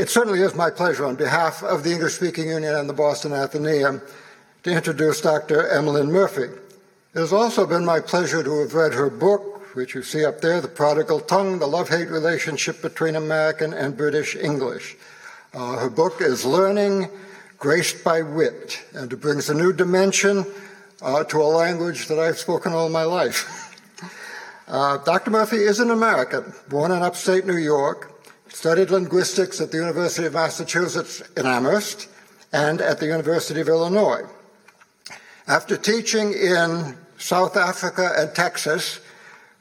it certainly is my pleasure on behalf of the English Speaking Union and the Boston Athenaeum to introduce Dr. M. Lynne Murphy. It has also been my pleasure to have read her book, which you see up there, The Prodigal Tongue The Love Hate Relationship Between American and British English. Uh, her book is Learning Graced by Wit, and it brings a new dimension uh, to a language that I've spoken all my life. Uh, Dr. Murphy is an American, born in upstate New York, studied linguistics at the University of Massachusetts in Amherst and at the University of Illinois. After teaching in South Africa and Texas,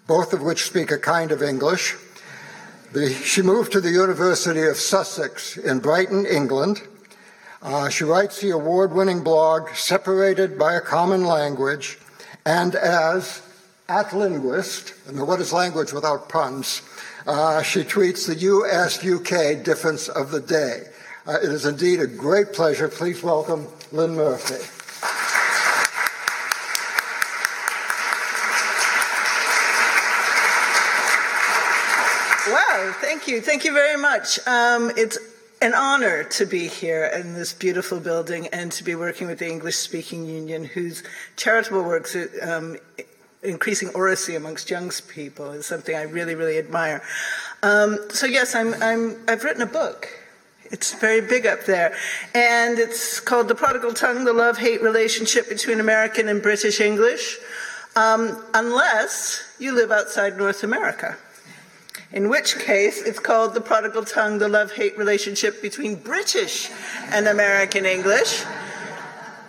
both of which speak a kind of English, the, she moved to the University of Sussex in Brighton, England. Uh, she writes the award winning blog Separated by a Common Language, and as at linguist, and what is language without puns, uh, she tweets the US UK difference of the day. Uh, it is indeed a great pleasure. Please welcome Lynne Murphy. Wow, thank you. Thank you very much. Um, it's an honor to be here in this beautiful building and to be working with the English Speaking Union, whose charitable works um, increasing oracy amongst young people is something I really, really admire. Um, so yes, I'm, I'm, I've written a book. It's very big up there. And it's called The Prodigal Tongue, The Love-Hate Relationship Between American and British English. Um, unless you live outside North America. In which case, it's called The Prodigal Tongue, The Love-Hate Relationship Between British and American English.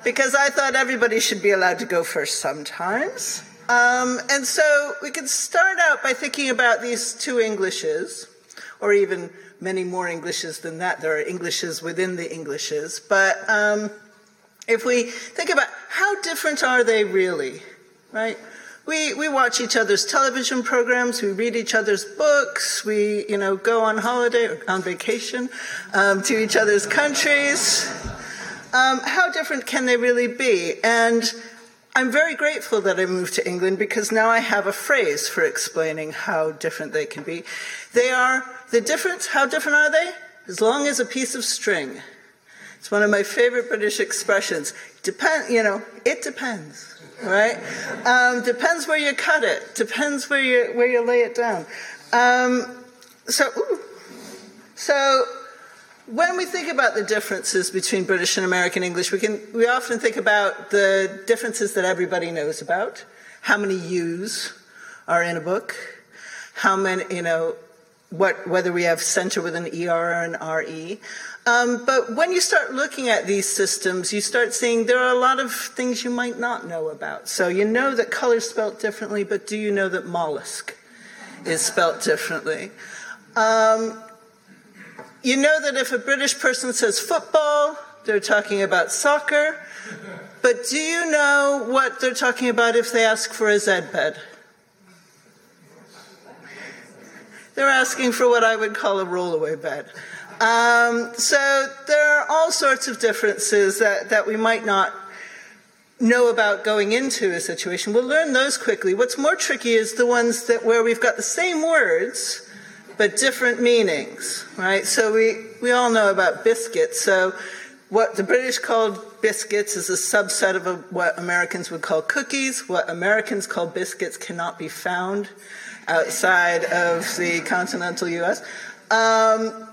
Because I thought everybody should be allowed to go first sometimes. Um, and so we could start out by thinking about these two Englishes, or even many more Englishes than that. There are Englishes within the Englishes. But um, if we think about how different are they really, right? We, we watch each other's television programs, we read each other's books, we, you know, go on holiday or on vacation um, to each other's countries. Um, how different can they really be? And I'm very grateful that I moved to England because now I have a phrase for explaining how different they can be. They are the difference. How different are they? As long as a piece of string. It's one of my favorite British expressions. Depend, you know, it depends, right? Um, depends where you cut it. Depends where you where you lay it down. Um, so, ooh. so when we think about the differences between British and American English, we, can, we often think about the differences that everybody knows about. How many U's are in a book? How many, you know, what, whether we have center with an ER or an RE. Um, but when you start looking at these systems, you start seeing there are a lot of things you might not know about. So you know that color is spelt differently, but do you know that mollusk is spelt differently? Um, you know that if a British person says football, they're talking about soccer. But do you know what they're talking about if they ask for a Z bed? They're asking for what I would call a rollaway bed. Um, so there are all sorts of differences that, that we might not know about going into a situation. We'll learn those quickly. What's more tricky is the ones that where we've got the same words but different meanings, right? So we, we all know about biscuits. So what the British called biscuits is a subset of a, what Americans would call cookies. What Americans call biscuits cannot be found outside of the continental US. Um,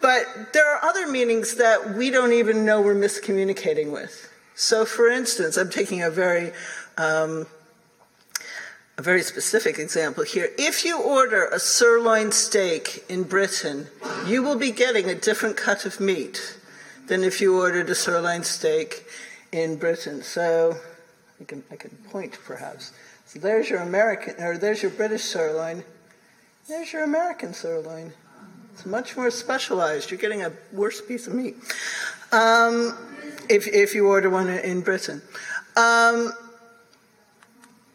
but there are other meanings that we don't even know we're miscommunicating with. So, for instance, I'm taking a very um, a very specific example here. If you order a sirloin steak in Britain, you will be getting a different cut of meat than if you ordered a sirloin steak in Britain. So I can, I can point perhaps. So there's your American, or there's your British sirloin. There's your American sirloin. It's much more specialized. You're getting a worse piece of meat um, if, if you order one in Britain. Um,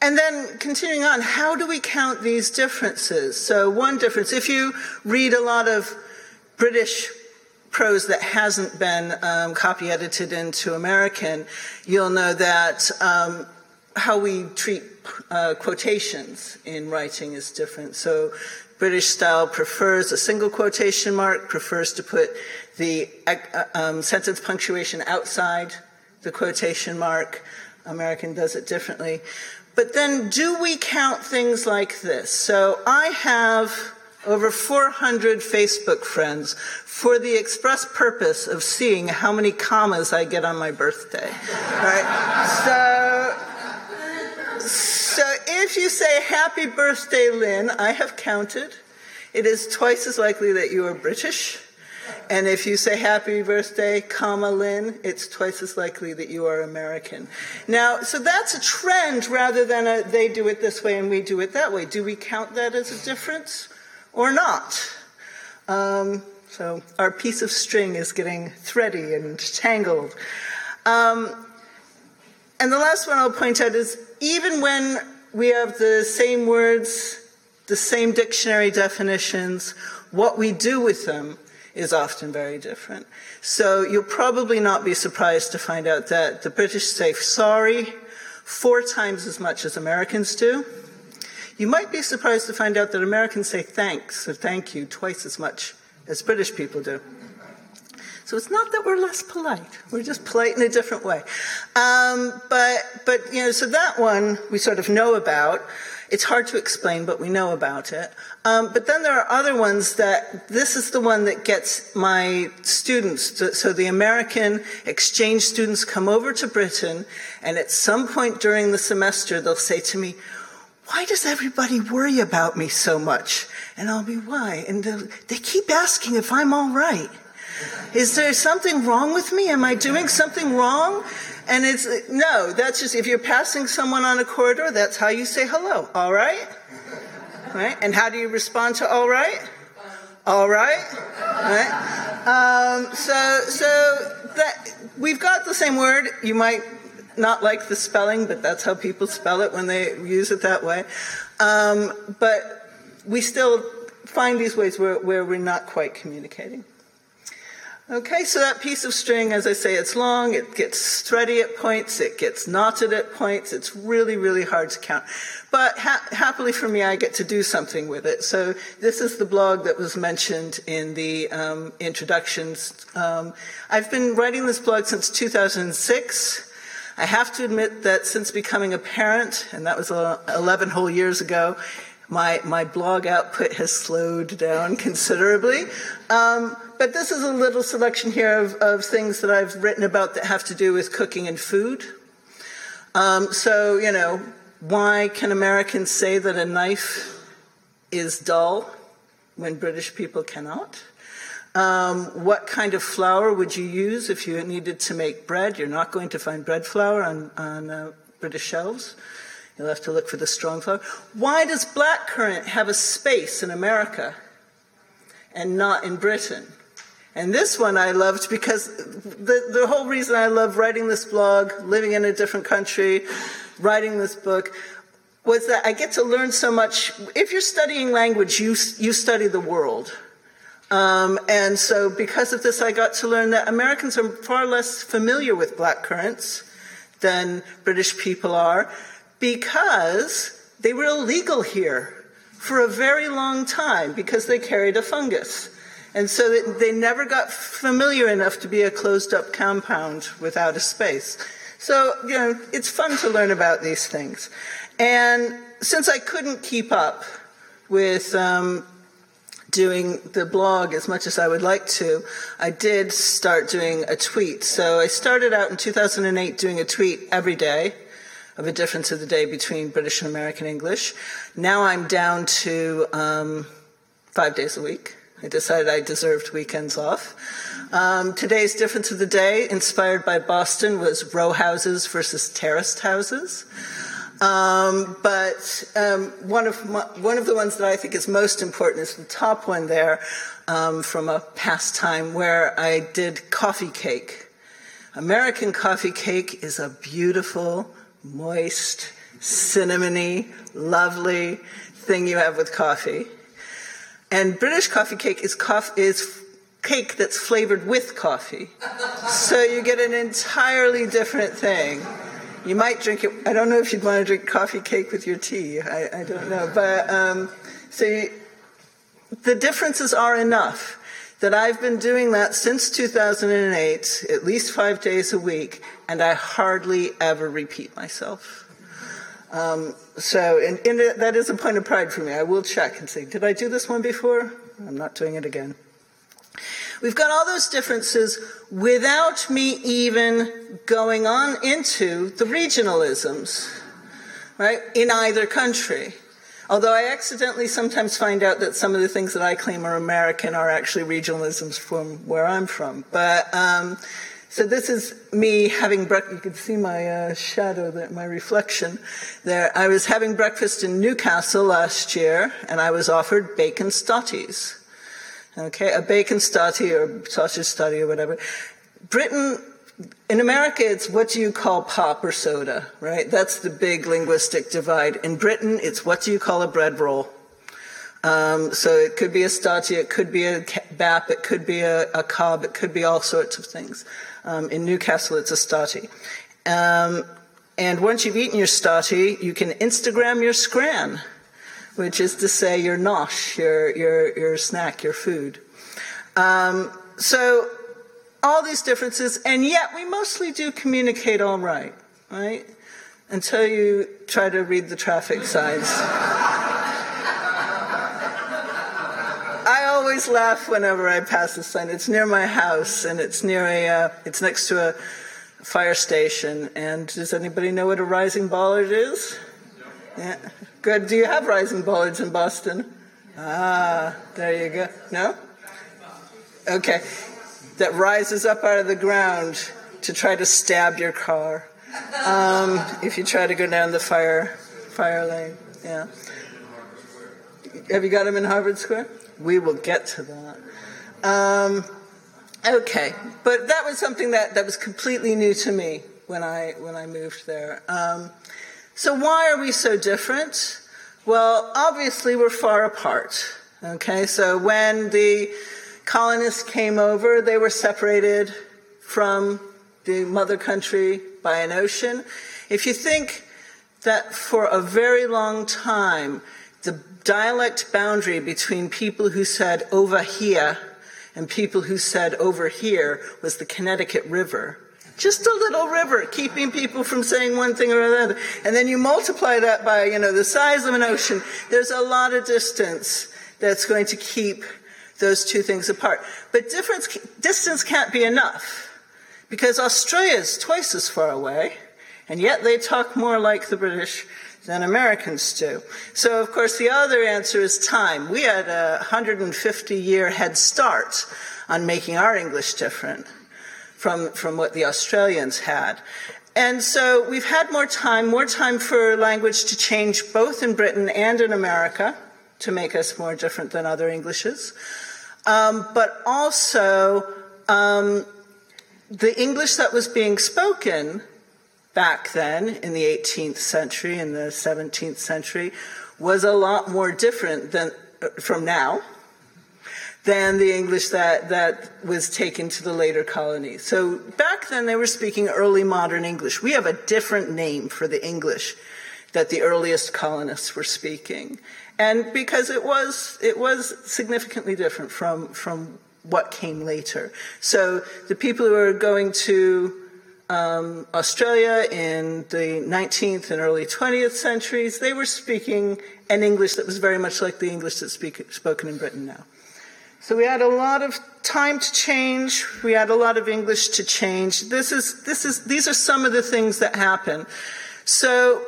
and then continuing on, how do we count these differences? So, one difference, if you read a lot of British prose that hasn't been um, copy edited into American, you'll know that um, how we treat uh, quotations in writing is different. So, British style prefers a single quotation mark, prefers to put the uh, um, sentence punctuation outside the quotation mark. American does it differently. But then, do we count things like this? So I have over 400 Facebook friends for the express purpose of seeing how many commas I get on my birthday. Right? So, so if you say happy birthday, Lynne, I have counted. It is twice as likely that you are British. And if you say happy birthday, comma Lynne, it's twice as likely that you are American. Now, so that's a trend rather than a, they do it this way and we do it that way. Do we count that as a difference or not? Um, so our piece of string is getting thready and tangled. Um, and the last one I'll point out is even when we have the same words, the same dictionary definitions, what we do with them is often very different. So you'll probably not be surprised to find out that the British say sorry four times as much as Americans do. You might be surprised to find out that Americans say thanks or thank you twice as much as British people do. So it's not that we're less polite; we're just polite in a different way. Um, but but you know, so that one we sort of know about. It's hard to explain, but we know about it. Um, but then there are other ones that this is the one that gets my students. To, so the American exchange students come over to Britain, and at some point during the semester, they'll say to me, why does everybody worry about me so much? And I'll be, why? And they keep asking if I'm all right. Is there something wrong with me? Am I doing something wrong? And it's, no, that's just, if you're passing someone on a corridor, that's how you say hello. All right? Right? And how do you respond to all right? All right? Right? Um, so, so that, we've got the same word. You might not like the spelling, but that's how people spell it when they use it that way. Um, but we still find these ways where, where we're not quite communicating. Okay, so that piece of string, as I say, it's long, it gets thready at points, it gets knotted at points, it's really, really hard to count. But ha- happily for me, I get to do something with it. So this is the blog that was mentioned in the um, introductions. Um, I've been writing this blog since 2006. I have to admit that since becoming a parent, and that was 11 whole years ago, my, my blog output has slowed down considerably. Um, but this is a little selection here of, of, things that I've written about that have to do with cooking and food. Um, so, you know, why can Americans say that a knife is dull when British people cannot? Um, what kind of flour would you use if you needed to make bread? You're not going to find bread flour on, on uh, British shelves. You'll have to look for the strong flour. Why does blackcurrant have a space in America and not in Britain? And this one I loved because the, the whole reason I love writing this blog, living in a different country, writing this book, was that I get to learn so much. If you're studying language, you, you study the world. Um, and so, because of this, I got to learn that Americans are far less familiar with black currants than British people are because they were illegal here for a very long time because they carried a fungus. And so they never got familiar enough to be a closed up compound without a space. So, you know, it's fun to learn about these things. And since I couldn't keep up with um, doing the blog as much as I would like to, I did start doing a tweet. So I started out in 2008 doing a tweet every day of a difference of the day between British and American English. Now I'm down to um, five days a week. I decided I deserved weekends off. Um, today's difference of the day, inspired by Boston, was row houses versus terraced houses. Um, but um, one of my, one of the ones that I think is most important is the top one there um, from a past time where I did coffee cake. American coffee cake is a beautiful moist, cinnamony, lovely thing you have with coffee. And British coffee cake is, is cake that's flavored with coffee. So you get an entirely different thing. You might drink it. I don't know if you'd want to drink coffee cake with your tea. I, I don't know. But um, so you, the differences are enough that I've been doing that since 2008, at least five days a week, and I hardly ever repeat myself. Um, so, and, and, that is a point of pride for me. I will check and see, did I do this one before? I'm not doing it again. We've got all those differences without me even going on into the regionalisms, right, in either country. Although I accidentally sometimes find out that some of the things that I claim are American are actually regionalisms from where I'm from. But um, so this is me having breakfast. You can see my uh, shadow, there, my reflection there. I was having breakfast in Newcastle last year, and I was offered bacon stotties. Okay, a bacon stotty or sausage stotty or whatever. Britain in America, it's what do you call pop or soda, right? That's the big linguistic divide. In Britain, it's what do you call a bread roll? Um, so it could be a stotty, it could be a bap, it could be a, a cob, it could be all sorts of things. Um, in Newcastle, it's a stotty. Um, and once you've eaten your stotty, you can Instagram your scran, which is to say your nosh, your, your, your snack, your food. Um, so all these differences, and yet we mostly do communicate all right, right? Until you try to read the traffic signs. Always laugh whenever I pass the sign. It's near my house, and it's near a. Uh, it's next to a fire station. And does anybody know what a rising bollard is? Yeah. Good. Do you have rising bollards in Boston? Ah, there you go. No. Okay that rises up out of the ground to try to stab your car um, if you try to go down the fire fire lane. Yeah. Have you got them in Harvard Square? We will get to that. Um, okay, but that was something that, that was completely new to me when I when I moved there. Um, so why are we so different? Well, obviously we're far apart. Okay, so when the colonists came over, they were separated from the mother country by an ocean. If you think that for a very long time, the dialect boundary between people who said over here and people who said over here was the Connecticut River. Just a little river, keeping people from saying one thing or another. And then you multiply that by, you know, the size of an ocean. There's a lot of distance that's going to keep those two things apart. But difference, distance can't be enough because Australia is twice as far away, and yet they talk more like the British than Americans do. So, of course, the other answer is time. We had a 150 year head start on making our English different from, from what the Australians had. And so we've had more time, more time for language to change both in Britain and in America to make us more different than other Englishes um, but also um, the English that was being spoken back then in the 18th century and the 17th century was a lot more different than uh, from now than the English that, that was taken to the later colonies. So back then they were speaking early modern English. We have a different name for the English that the earliest colonists were speaking and because it was it was significantly different from from what came later. So the people who are going to um, Australia in the 19th and early 20th centuries, they were speaking an English that was very much like the English that's speak, spoken in Britain now. So we had a lot of time to change. We had a lot of English to change. This is, this is, these are some of the things that happen. So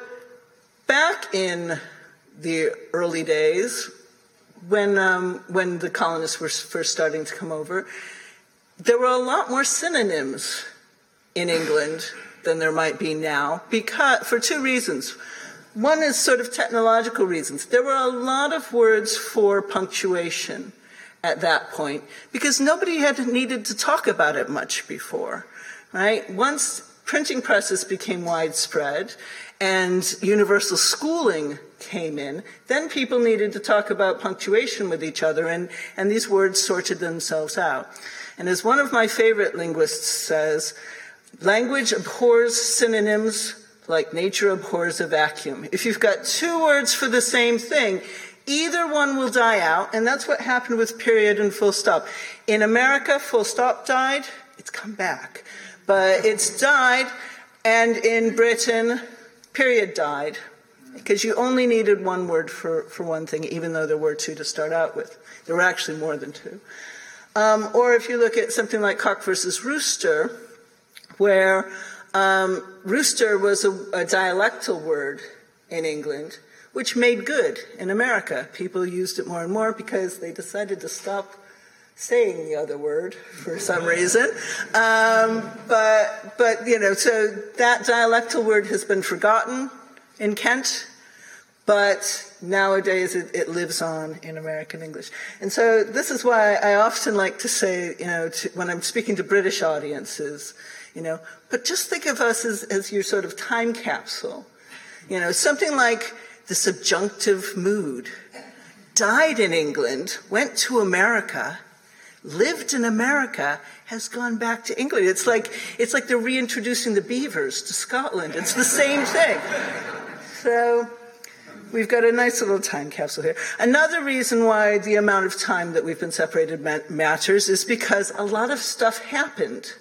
back in the early days when um, when the colonists were first starting to come over, there were a lot more synonyms in England than there might be now because for two reasons. One is sort of technological reasons. There were a lot of words for punctuation at that point because nobody had needed to talk about it much before, right? Once printing presses became widespread and universal schooling came in, then people needed to talk about punctuation with each other, and, and these words sorted themselves out. And as one of my favorite linguists says, language abhors synonyms like nature abhors a vacuum. If you've got two words for the same thing, Either one will die out, and that's what happened with period and full stop. In America, full stop died, it's come back. But it's died, and in Britain, period died. Because you only needed one word for, for one thing, even though there were two to start out with. There were actually more than two. Um, or if you look at something like cock versus rooster, where um, rooster was a, a dialectal word in England, which made good in America. People used it more and more because they decided to stop saying the other word for some reason. Um, but, but, you know, so that dialectal word has been forgotten in Kent, but nowadays it, it lives on in American English. And so this is why I often like to say, you know, to, when I'm speaking to British audiences, you know, but just think of us as, as your sort of time capsule. You know, something like the subjunctive mood died in England, went to America, lived in America, has gone back to England. It's like, it's like they're reintroducing the beavers to Scotland. It's the same thing. So we've got a nice little time capsule here. Another reason why the amount of time that we've been separated matters is because a lot of stuff happened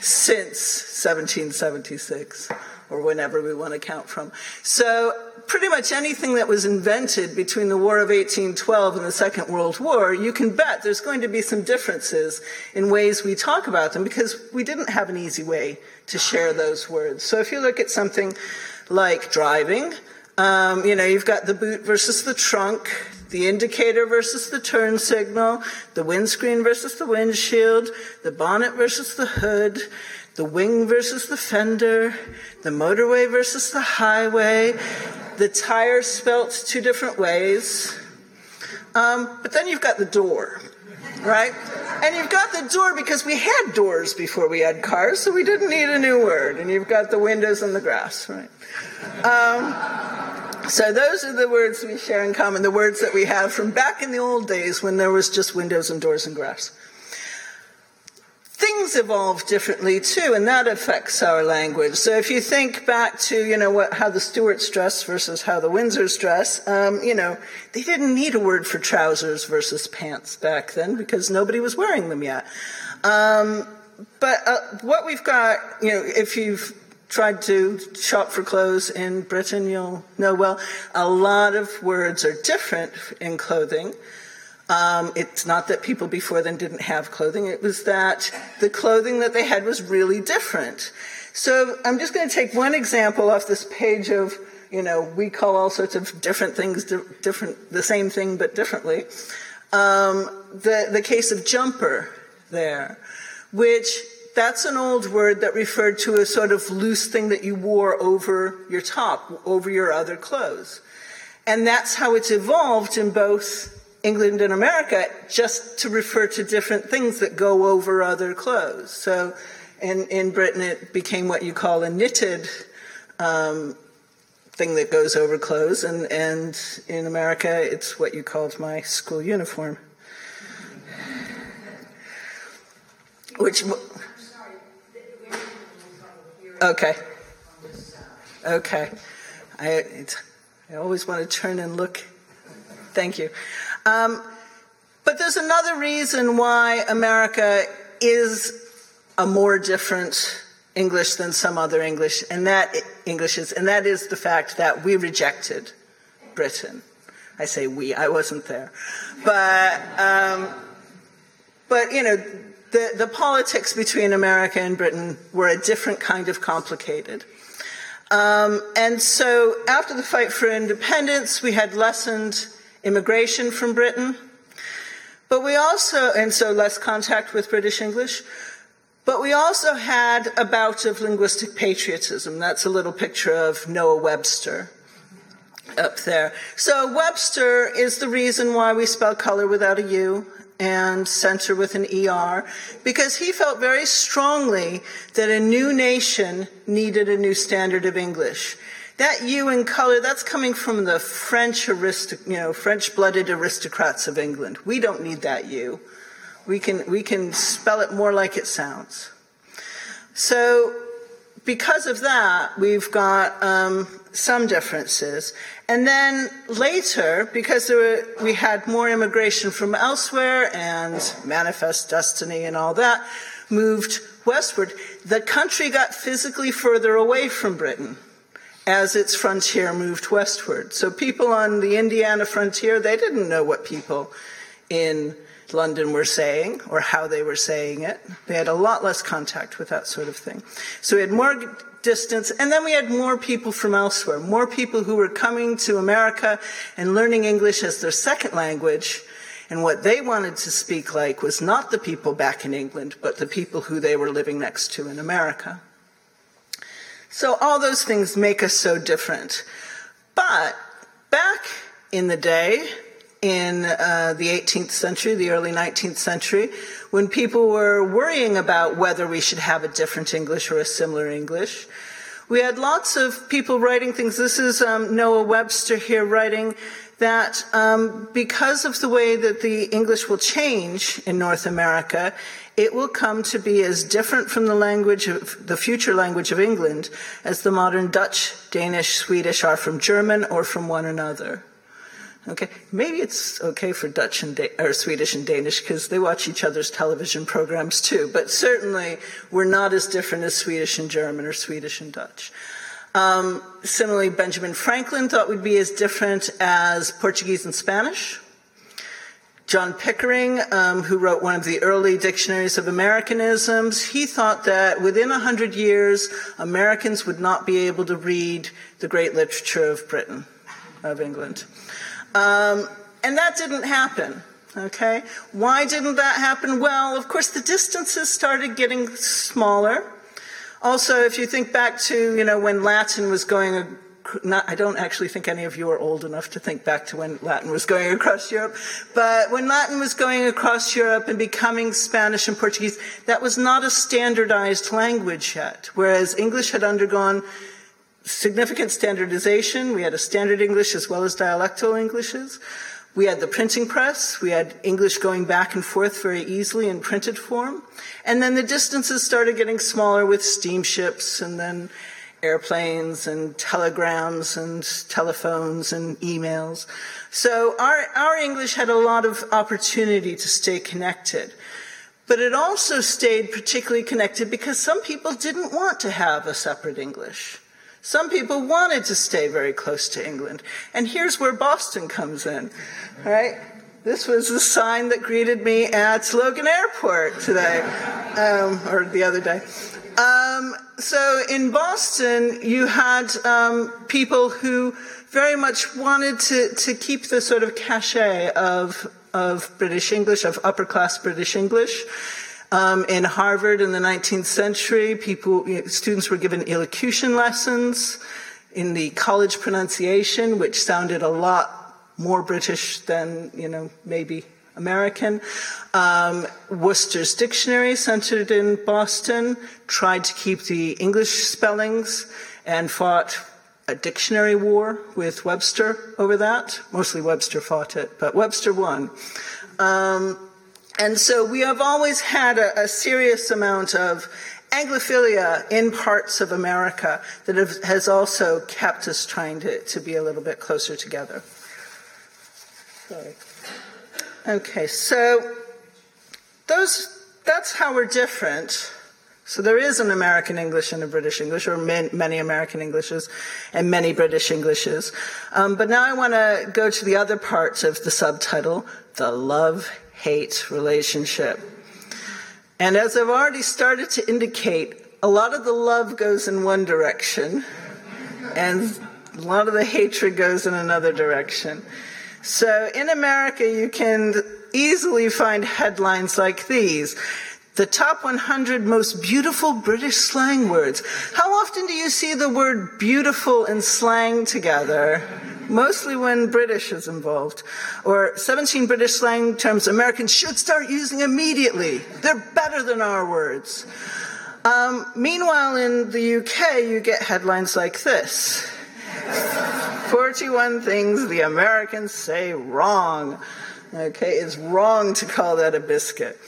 since 1776 or whenever we want to count from. So pretty much anything that was invented between the War of 1812 and the Second World War, you can bet there's going to be some differences in ways we talk about them because we didn't have an easy way to share those words. So if you look at something like driving, um, you know, you've got the boot versus the trunk, the indicator versus the turn signal, the windscreen versus the windshield, the bonnet versus the hood, the wing versus the fender, the motorway versus the highway, the tire spelt two different ways. Um, but then you've got the door, right? And you've got the door because we had doors before we had cars, so we didn't need a new word. And you've got the windows and the grass, right? Um, so those are the words we share in common, the words that we have from back in the old days when there was just windows and doors and grass things evolve differently too, and that affects our language. So if you think back to, you know, what, how the Stuarts dress versus how the Windsors dress, um, you know, they didn't need a word for trousers versus pants back then because nobody was wearing them yet. Um, but uh, what we've got, you know, if you've tried to shop for clothes in Britain, you'll know well, a lot of words are different in clothing. Um, it's not that people before then didn't have clothing, it was that the clothing that they had was really different. So I'm just going to take one example off this page of, you know, we call all sorts of different things different, the same thing but differently. Um, the, the case of jumper there, which that's an old word that referred to a sort of loose thing that you wore over your top, over your other clothes. And that's how it's evolved in both England and America just to refer to different things that go over other clothes. So in, in Britain, it became what you call a knitted um, thing that goes over clothes, and, and in America, it's what you called my school uniform. Which. Okay. Okay. I, I always want to turn and look. Thank you. Um, but there's another reason why America is a more different English than some other English, and that English is, and that is the fact that we rejected Britain. I say we, I wasn't there, but um, but you know the the politics between America and Britain were a different kind of complicated. Um, and so after the fight for independence, we had lessened immigration from Britain. But we also, and so less contact with British English. But we also had a bout of linguistic patriotism. That's a little picture of Noah Webster up there. So Webster is the reason why we spell color without a U and center with an ER, because he felt very strongly that a new nation needed a new standard of English. That U in color, that's coming from the French aristoc- you know, French-blooded aristocrats of England. We don't need that U. We can, we can spell it more like it sounds. So, because of that, we've got um, some differences. And then later, because were, we had more immigration from elsewhere and Manifest Destiny and all that moved westward, the country got physically further away from Britain as its frontier moved westward. So people on the Indiana frontier, they didn't know what people in London were saying or how they were saying it. They had a lot less contact with that sort of thing. So we had more distance, and then we had more people from elsewhere, more people who were coming to America and learning English as their second language. And what they wanted to speak like was not the people back in England, but the people who they were living next to in America. So all those things make us so different. But back in the day, in uh, the 18th century, the early 19th century, when people were worrying about whether we should have a different English or a similar English. We had lots of people writing things. This is um, Noah Webster here writing that um, because of the way that the English will change in North America, it will come to be as different from the language of the future language of England as the modern Dutch, Danish, Swedish are from German or from one another. Okay, maybe it's okay for Dutch and da- or Swedish and Danish because they watch each other's television programs too. But certainly, we're not as different as Swedish and German or Swedish and Dutch. Um, similarly, Benjamin Franklin thought we'd be as different as Portuguese and Spanish. John Pickering, um, who wrote one of the early dictionaries of Americanisms, he thought that within a hundred years, Americans would not be able to read the great literature of Britain, of England. Um, and that didn't happen. Okay? Why didn't that happen? Well, of course, the distances started getting smaller. Also, if you think back to, you know, when Latin was going, not, I don't actually think any of you are old enough to think back to when Latin was going across Europe, but when Latin was going across Europe and becoming Spanish and Portuguese, that was not a standardized language yet, whereas English had undergone significant standardization. We had a standard English as well as dialectal Englishes. We had the printing press. We had English going back and forth very easily in printed form. And then the distances started getting smaller with steamships and then airplanes and telegrams and telephones and emails. So our, our English had a lot of opportunity to stay connected. But it also stayed particularly connected because some people didn't want to have a separate English. Some people wanted to stay very close to England. And here's where Boston comes in, right? This was the sign that greeted me at Logan Airport today, um, or the other day. Um, so in Boston, you had um, people who very much wanted to, to keep the sort of cachet of, of British English, of upper class British English. Um, in Harvard in the 19th century, people, students were given elocution lessons in the college pronunciation, which sounded a lot more British than, you know, maybe American. Um, Worcester's Dictionary, centered in Boston, tried to keep the English spellings and fought a dictionary war with Webster over that. Mostly Webster fought it, but Webster won. Um, and so we have always had a, a serious amount of Anglophilia in parts of America that have, has also kept us trying to, to be a little bit closer together. Sorry. Okay, so those that's how we're different. So there is an American English and a British English, or many American Englishes and many British Englishes. Um, but now I want to go to the other parts of the subtitle, the love hate relationship. And as I've already started to indicate, a lot of the love goes in one direction, and a lot of the hatred goes in another direction. So in America, you can easily find headlines like these. The top 100 most beautiful British slang words. How often do you see the word beautiful and slang together? Mostly when British is involved. Or 17 British slang terms Americans should start using immediately. They're better than our words. Um, meanwhile, in the UK, you get headlines like this 41 things the Americans say wrong. Okay, it's wrong to call that a biscuit.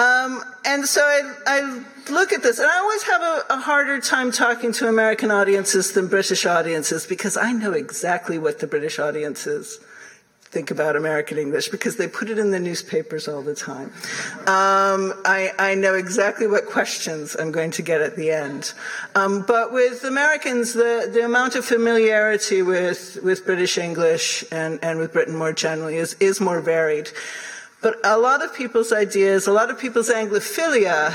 Um, and so I, I, look at this, and I always have a, a, harder time talking to American audiences than British audiences because I know exactly what the British audiences think about American English because they put it in the newspapers all the time. Um, I, I, know exactly what questions I'm going to get at the end. Um, but with Americans, the, the amount of familiarity with, with British English and, and with Britain more generally is, is more varied. But a lot of people's ideas, a lot of people's Anglophilia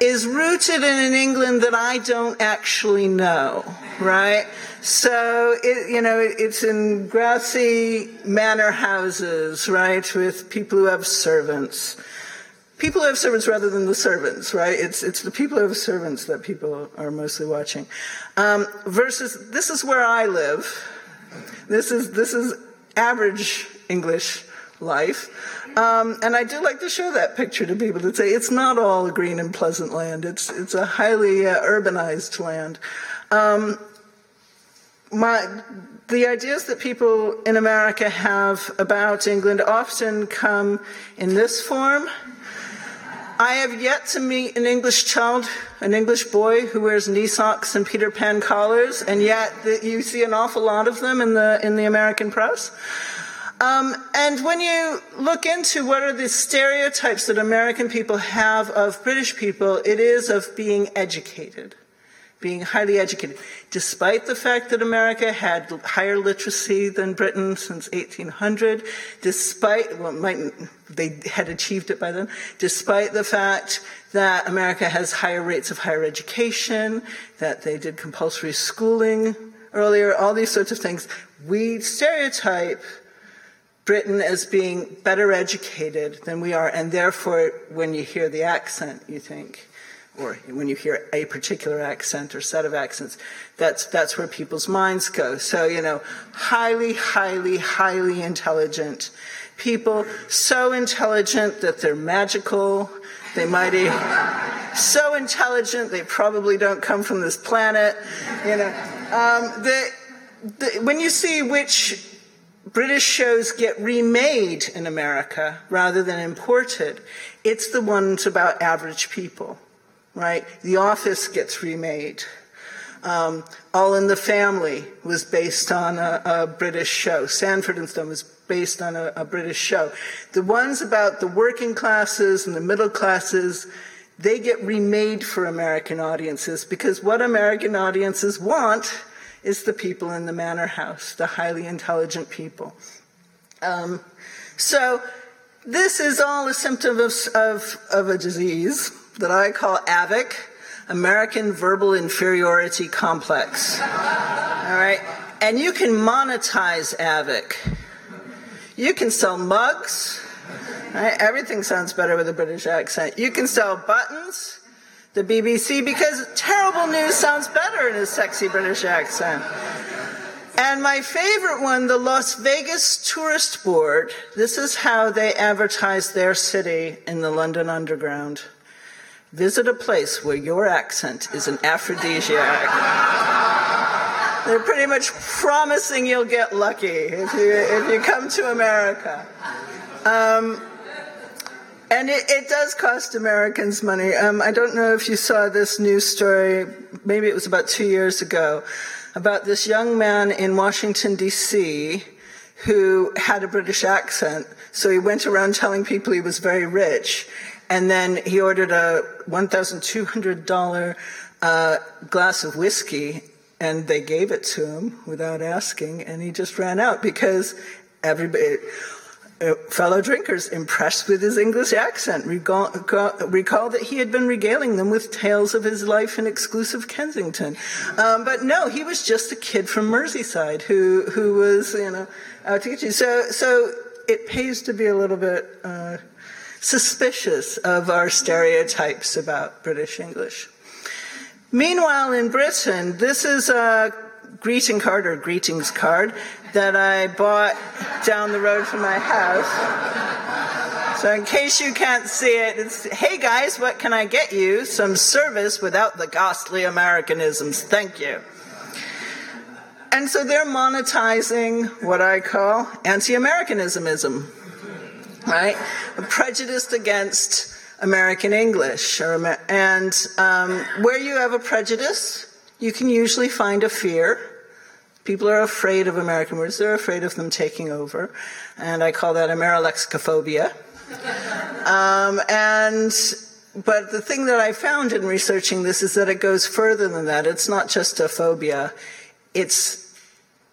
is rooted in an England that I don't actually know, right? So, it, you know, it's in grassy manor houses, right, with people who have servants. People who have servants rather than the servants, right? It's, it's the people who have servants that people are mostly watching. Um, versus, this is where I live. This is, this is average English life. Um, and I do like to show that picture to people to say it's not all a green and pleasant land. It's it's a highly uh, urbanized land. Um, my the ideas that people in America have about England often come in this form. I have yet to meet an English child, an English boy who wears knee socks and Peter Pan collars, and yet the, you see an awful lot of them in the in the American press. Um, and when you look into what are the stereotypes that American people have of British people, it is of being educated, being highly educated. Despite the fact that America had higher literacy than Britain since 1800, despite, well, might, they had achieved it by then, despite the fact that America has higher rates of higher education, that they did compulsory schooling earlier, all these sorts of things, we stereotype Britain as being better educated than we are, and therefore, when you hear the accent, you think, or when you hear a particular accent or set of accents, that's, that's where people's minds go. So, you know, highly, highly, highly intelligent people, so intelligent that they're magical. They might be so intelligent they probably don't come from this planet. You know, um, the, the, when you see which British shows get remade in America rather than imported, it's the ones about average people, right? The Office gets remade. Um, All in the Family was based on a, a, British show. Sanford and Son was based on a, a British show. The ones about the working classes and the middle classes, they get remade for American audiences because what American audiences want is the people in the manor house, the highly intelligent people. Um, so this is all a symptom of, of, of a disease that I call AVIC, American Verbal Inferiority Complex. All right? And you can monetize AVIC. You can sell mugs. Right? Everything sounds better with a British accent. You can sell buttons the BBC because terrible news sounds better in a sexy British accent. And my favorite one, the Las Vegas Tourist Board, this is how they advertise their city in the London Underground. Visit a place where your accent is an aphrodisiac. They're pretty much promising you'll get lucky if you, if you come to America. Um, and it, it, does cost Americans money. Um, I don't know if you saw this news story, maybe it was about two years ago, about this young man in Washington, D.C., who had a British accent. So he went around telling people he was very rich. And then he ordered a $1,200 uh, glass of whiskey, and they gave it to him without asking. And he just ran out because everybody uh, fellow drinkers, impressed with his English accent, recall, that he had been regaling them with tales of his life in exclusive Kensington. Um, but no, he was just a kid from Merseyside who who was you know out to get you. So so it pays to be a little bit uh, suspicious of our stereotypes about British English. Meanwhile, in Britain, this is a greeting card or greetings card that I bought down the road from my house. So, in case you can't see it, it's hey guys, what can I get you? Some service without the ghastly Americanisms. Thank you. And so they're monetizing what I call anti Americanismism, right? A prejudice against American English. And um, where you have a prejudice, you can usually find a fear. People are afraid of American words. They're afraid of them taking over. And I call that Amerilexicophobia. um, and but the thing that I found in researching this is that it goes further than that. It's not just a phobia. It's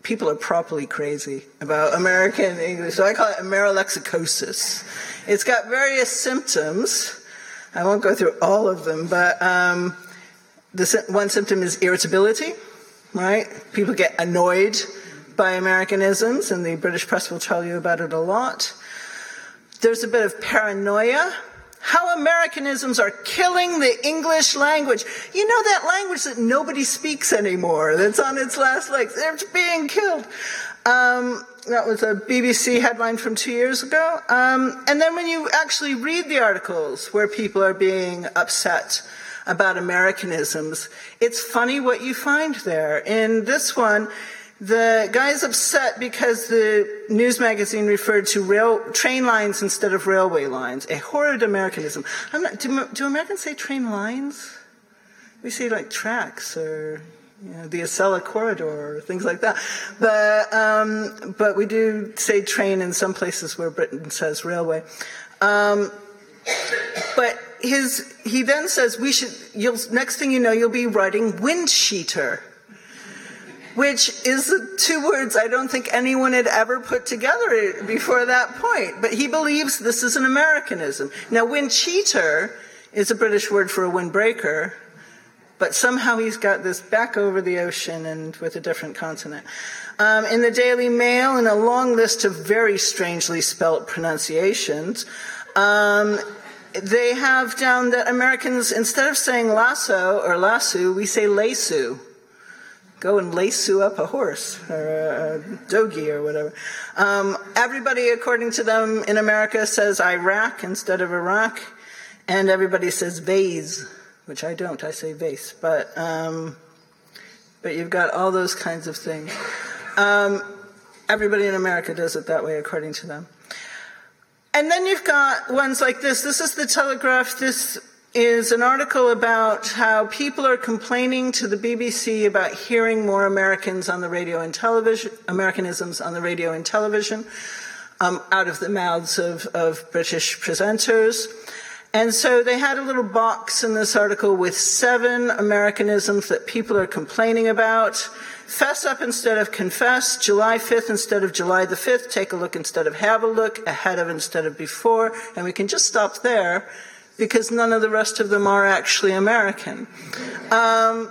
people are properly crazy about American English. So I call it Amerilexicosis. It's got various symptoms. I won't go through all of them, but um, the one symptom is irritability, right? People get annoyed by Americanisms, and the British press will tell you about it a lot. There's a bit of paranoia how Americanisms are killing the English language. You know that language that nobody speaks anymore, that's on its last legs. It's being killed. Um, that was a BBC headline from two years ago. Um, and then when you actually read the articles where people are being upset about Americanisms, it's funny what you find there. In this one, the guy's upset because the news magazine referred to rail, train lines instead of railway lines. A horrid Americanism. Not, do, do, Americans say train lines? We say like tracks or you know, the Acela corridor or things like that. But, um, but we do say train in some places where Britain says railway. Um, but his, he then says we should, you'll, next thing you know, you'll be writing wind cheater which is two words I don't think anyone had ever put together before that point. But he believes this is an Americanism. Now, wind cheater is a British word for a windbreaker, but somehow he's got this back over the ocean and with a different continent. Um, in the Daily Mail, in a long list of very strangely spelt pronunciations, um, they have down that Americans, instead of saying lasso or lasso, we say lasso go and lasso up a horse or a dogie or whatever. Um, everybody, according to them in America, says Iraq instead of Iraq, and everybody says vase, which I don't. I say vase, but um, but you've got all those kinds of things. Um, everybody in America does it that way, according to them. And then you've got ones like this. This is the Telegraph. This is an article about how people are complaining to the BBC about hearing more Americans on the radio and television, Americanisms on the radio and television, um, out of the mouths of, of British presenters. And so they had a little box in this article with seven Americanisms that people are complaining about. Fess up instead of confess, July 5th instead of July the 5th, take a look instead of have a look, ahead of instead of before, and we can just stop there because none of the rest of them are actually American. Um,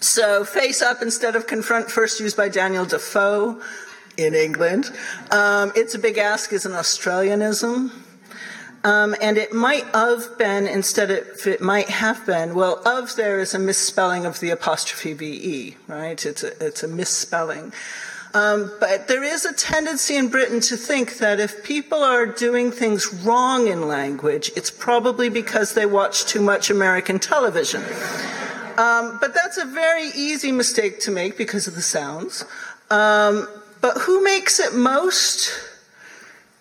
so, face up instead of confront, first used by Daniel Defoe in England. Um, it's a big ask is an Australianism. Um, and it might have been instead of it might have been. Well, of there is a misspelling of the apostrophe ve, right? It's a, it's a misspelling. Um, but there is a tendency in Britain to think that if people are doing things wrong in language, it's probably because they watch too much American television. Um, but that's a very easy mistake to make because of the sounds. Um, but who makes it most?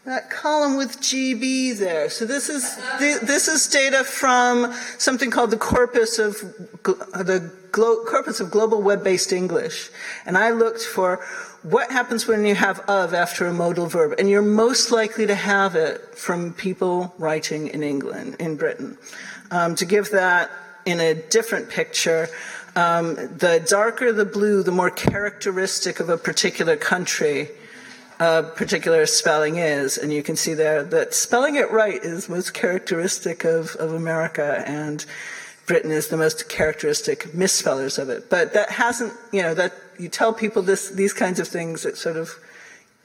That column with GB there. So this is this is data from something called the corpus of the corpus of global web-based English, and I looked for what happens when you have of after a modal verb? And you're most likely to have it from people writing in England, in Britain. Um, to give that in a different picture, um, the darker the blue, the more characteristic of a particular country a particular spelling is. And you can see there that spelling it right is most characteristic of, of America. And Britain is the most characteristic misspellers of it. But that hasn't, you know, that you tell people this, these kinds of things, it sort of,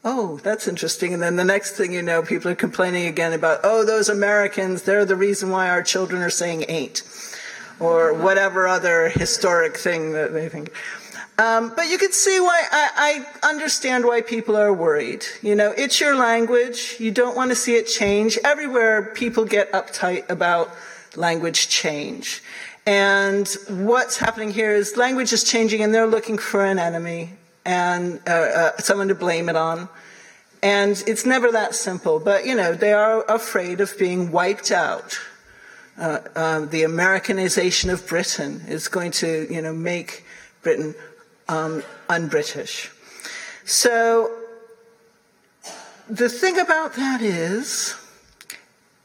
oh, that's interesting. And then the next thing you know, people are complaining again about, oh, those Americans, they're the reason why our children are saying ain't, or whatever other historic thing that they think. Um, but you can see why I, I, understand why people are worried. You know, it's your language. You don't want to see it change. Everywhere people get uptight about language change. And what's happening here is language is changing and they're looking for an enemy and uh, uh, someone to blame it on. And it's never that simple, but you know, they are afraid of being wiped out uh, um, the Americanization of Britain is going to, you know, make Britain um, un-British. So the thing about that is,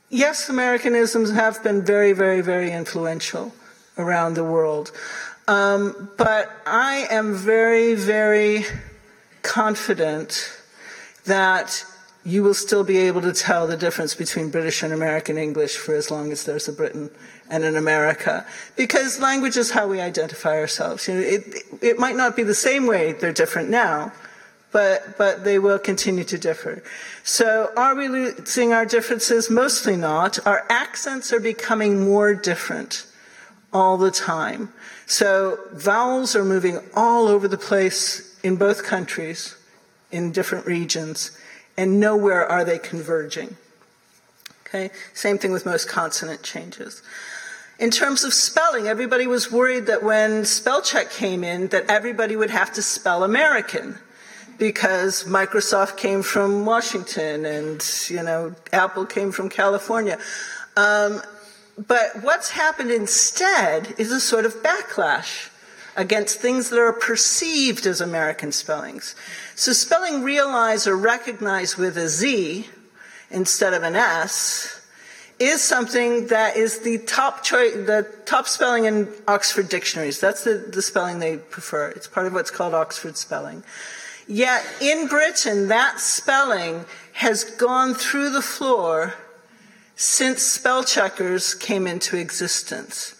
yes, Americanisms have been very, very, very influential around the world. Um, but I am very, very confident that you will still be able to tell the difference between British and American English for as long as there's a Britain and an America. Because language is how we identify ourselves. You know, it, it might not be the same way they're different now, but, but they will continue to differ. So are we losing our differences? Mostly not. Our accents are becoming more different all the time. So vowels are moving all over the place in both countries, in different regions, and nowhere are they converging. Okay? Same thing with most consonant changes. In terms of spelling, everybody was worried that when spell check came in, that everybody would have to spell American because Microsoft came from Washington and, you know, Apple came from California. Um, but what's happened instead is a sort of backlash against things that are perceived as American spellings. So spelling realize or recognize with a Z instead of an S is something that is the top choice, the top spelling in Oxford dictionaries. That's the, the spelling they prefer. It's part of what's called Oxford spelling. Yet in Britain, that spelling has gone through the floor since spell checkers came into existence.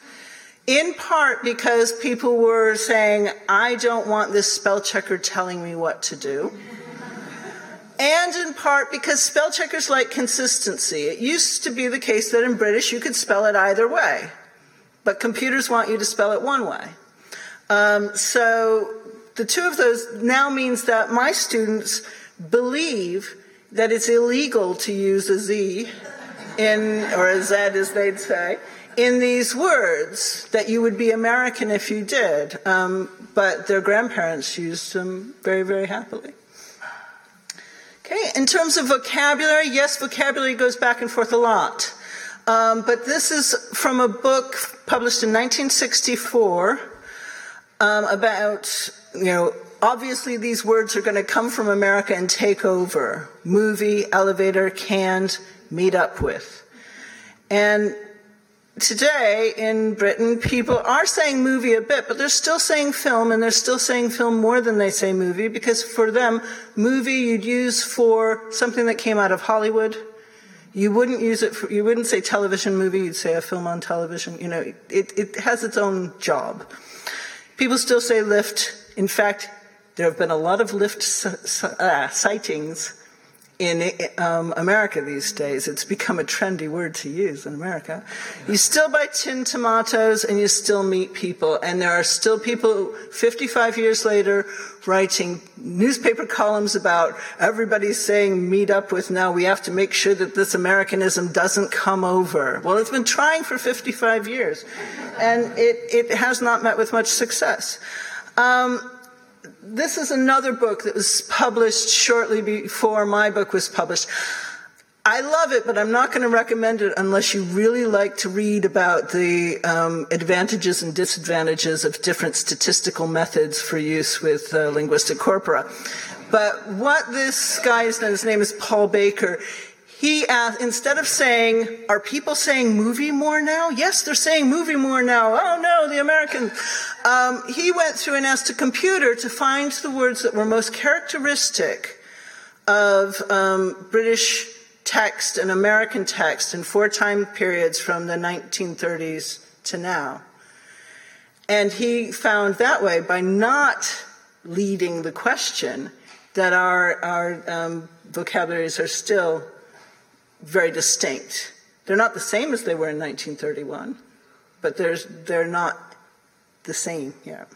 In part because people were saying, I don't want this spell checker telling me what to do. And in part because spell checkers like consistency. It used to be the case that in British you could spell it either way, but computers want you to spell it one way. Um, so the two of those now means that my students believe that it's illegal to use a Z in, or a Z as they'd say, in these words that you would be American if you did. Um, but their grandparents used them very, very happily. Okay, in terms of vocabulary, yes, vocabulary goes back and forth a lot. Um, but this is from a book published in 1964 um, about, you know, obviously these words are going to come from America and take over. Movie, elevator, canned, meet up with. And today in Britain, people are saying movie a bit, but they're still saying film, and they're still saying film more than they say movie, because for them, movie you'd use for something that came out of Hollywood. You wouldn't use it for, you wouldn't say television movie, you'd say a film on television. You know, it, it has its own job. People still say lift. In fact, there have been a lot of lift uh, sightings in um, America these days. It's become a trendy word to use in America. You still buy tinned tomatoes and you still meet people. And there are still people 55 years later writing newspaper columns about everybody saying meet up with now. We have to make sure that this Americanism doesn't come over. Well, it's been trying for 55 years and it, it has not met with much success. Um, this is another book that was published shortly before my book was published. I love it, but I'm not going to recommend it unless you really like to read about the um, advantages and disadvantages of different statistical methods for use with uh, linguistic corpora. But what this guy is, his name is Paul Baker, he asked, instead of saying, are people saying movie more now? Yes, they're saying movie more now. Oh no, the American. Um, he went through and asked a computer to find the words that were most characteristic of um, British text and American text in four time periods from the 1930s to now. And he found that way by not leading the question that our, our um, vocabularies are still very distinct. They're not the same as they were in 1931, but they're not the same yet.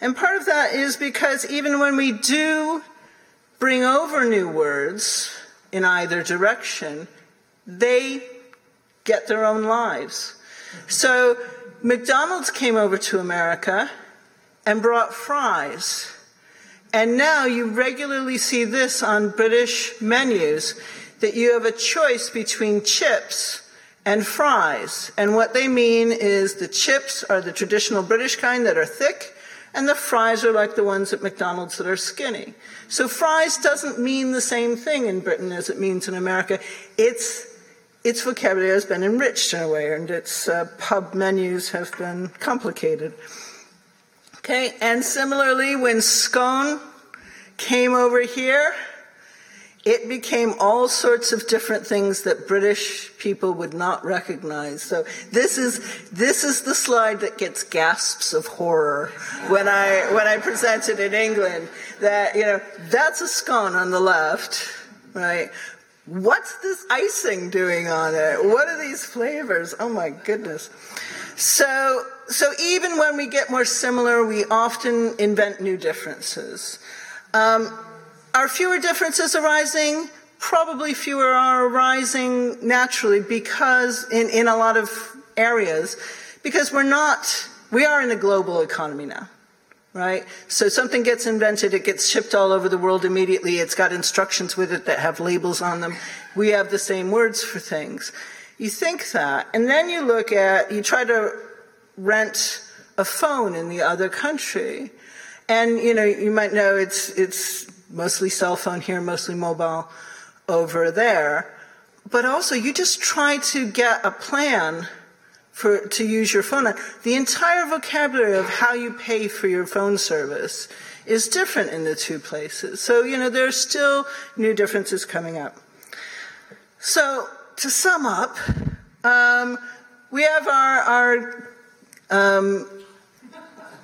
And part of that is because even when we do bring over new words in either direction, they get their own lives. So McDonald's came over to America and brought fries. And now you regularly see this on British menus that you have a choice between chips and fries. And what they mean is the chips are the traditional British kind that are thick, and the fries are like the ones at McDonald's that are skinny. So fries doesn't mean the same thing in Britain as it means in America. It's its vocabulary has been enriched in a way, and its uh, pub menus have been complicated. Okay, and similarly, when scone came over here, it became all sorts of different things that British people would not recognize. So this is this is the slide that gets gasps of horror when I when I present it in England. That you know that's a scone on the left, right? What's this icing doing on it? What are these flavors? Oh my goodness. So so even when we get more similar, we often invent new differences. Um, are fewer differences arising? Probably fewer are arising naturally because in, in a lot of areas, because we're not, we are in a global economy now, right? So something gets invented, it gets shipped all over the world immediately, it's got instructions with it that have labels on them. We have the same words for things. You think that, and then you look at, you try to rent a phone in the other country. And you know, you might know it's it's mostly cell phone here, mostly mobile over there. But also, you just try to get a plan for to use your phone. The entire vocabulary of how you pay for your phone service is different in the two places. So, you know, there's still new differences coming up. So, to sum up, um, we have our, our um,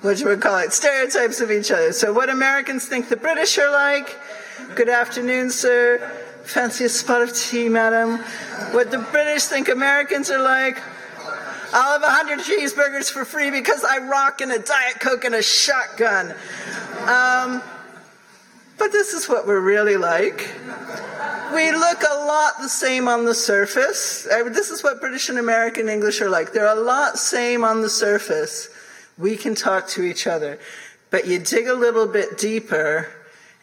what you would call it, stereotypes of each other. So, what Americans think the British are like. Good afternoon, sir. Fancy a spot of tea, madam. What the British think Americans are like. I'll have a hundred cheeseburgers for free because I rock in a Diet Coke and a shotgun. Um, but this is what we're really like. We look a lot the same on the surface. This is what British and American English are like. They're a lot same on the surface we can talk to each other. But you dig a little bit deeper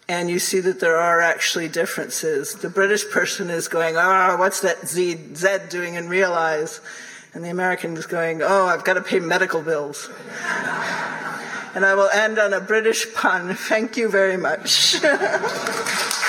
and you see that there are actually differences. The British person is going, oh, what's that Z, Z doing in realize? And the American is going, oh, I've got to pay medical bills. and I will end on a British pun. Thank you very much.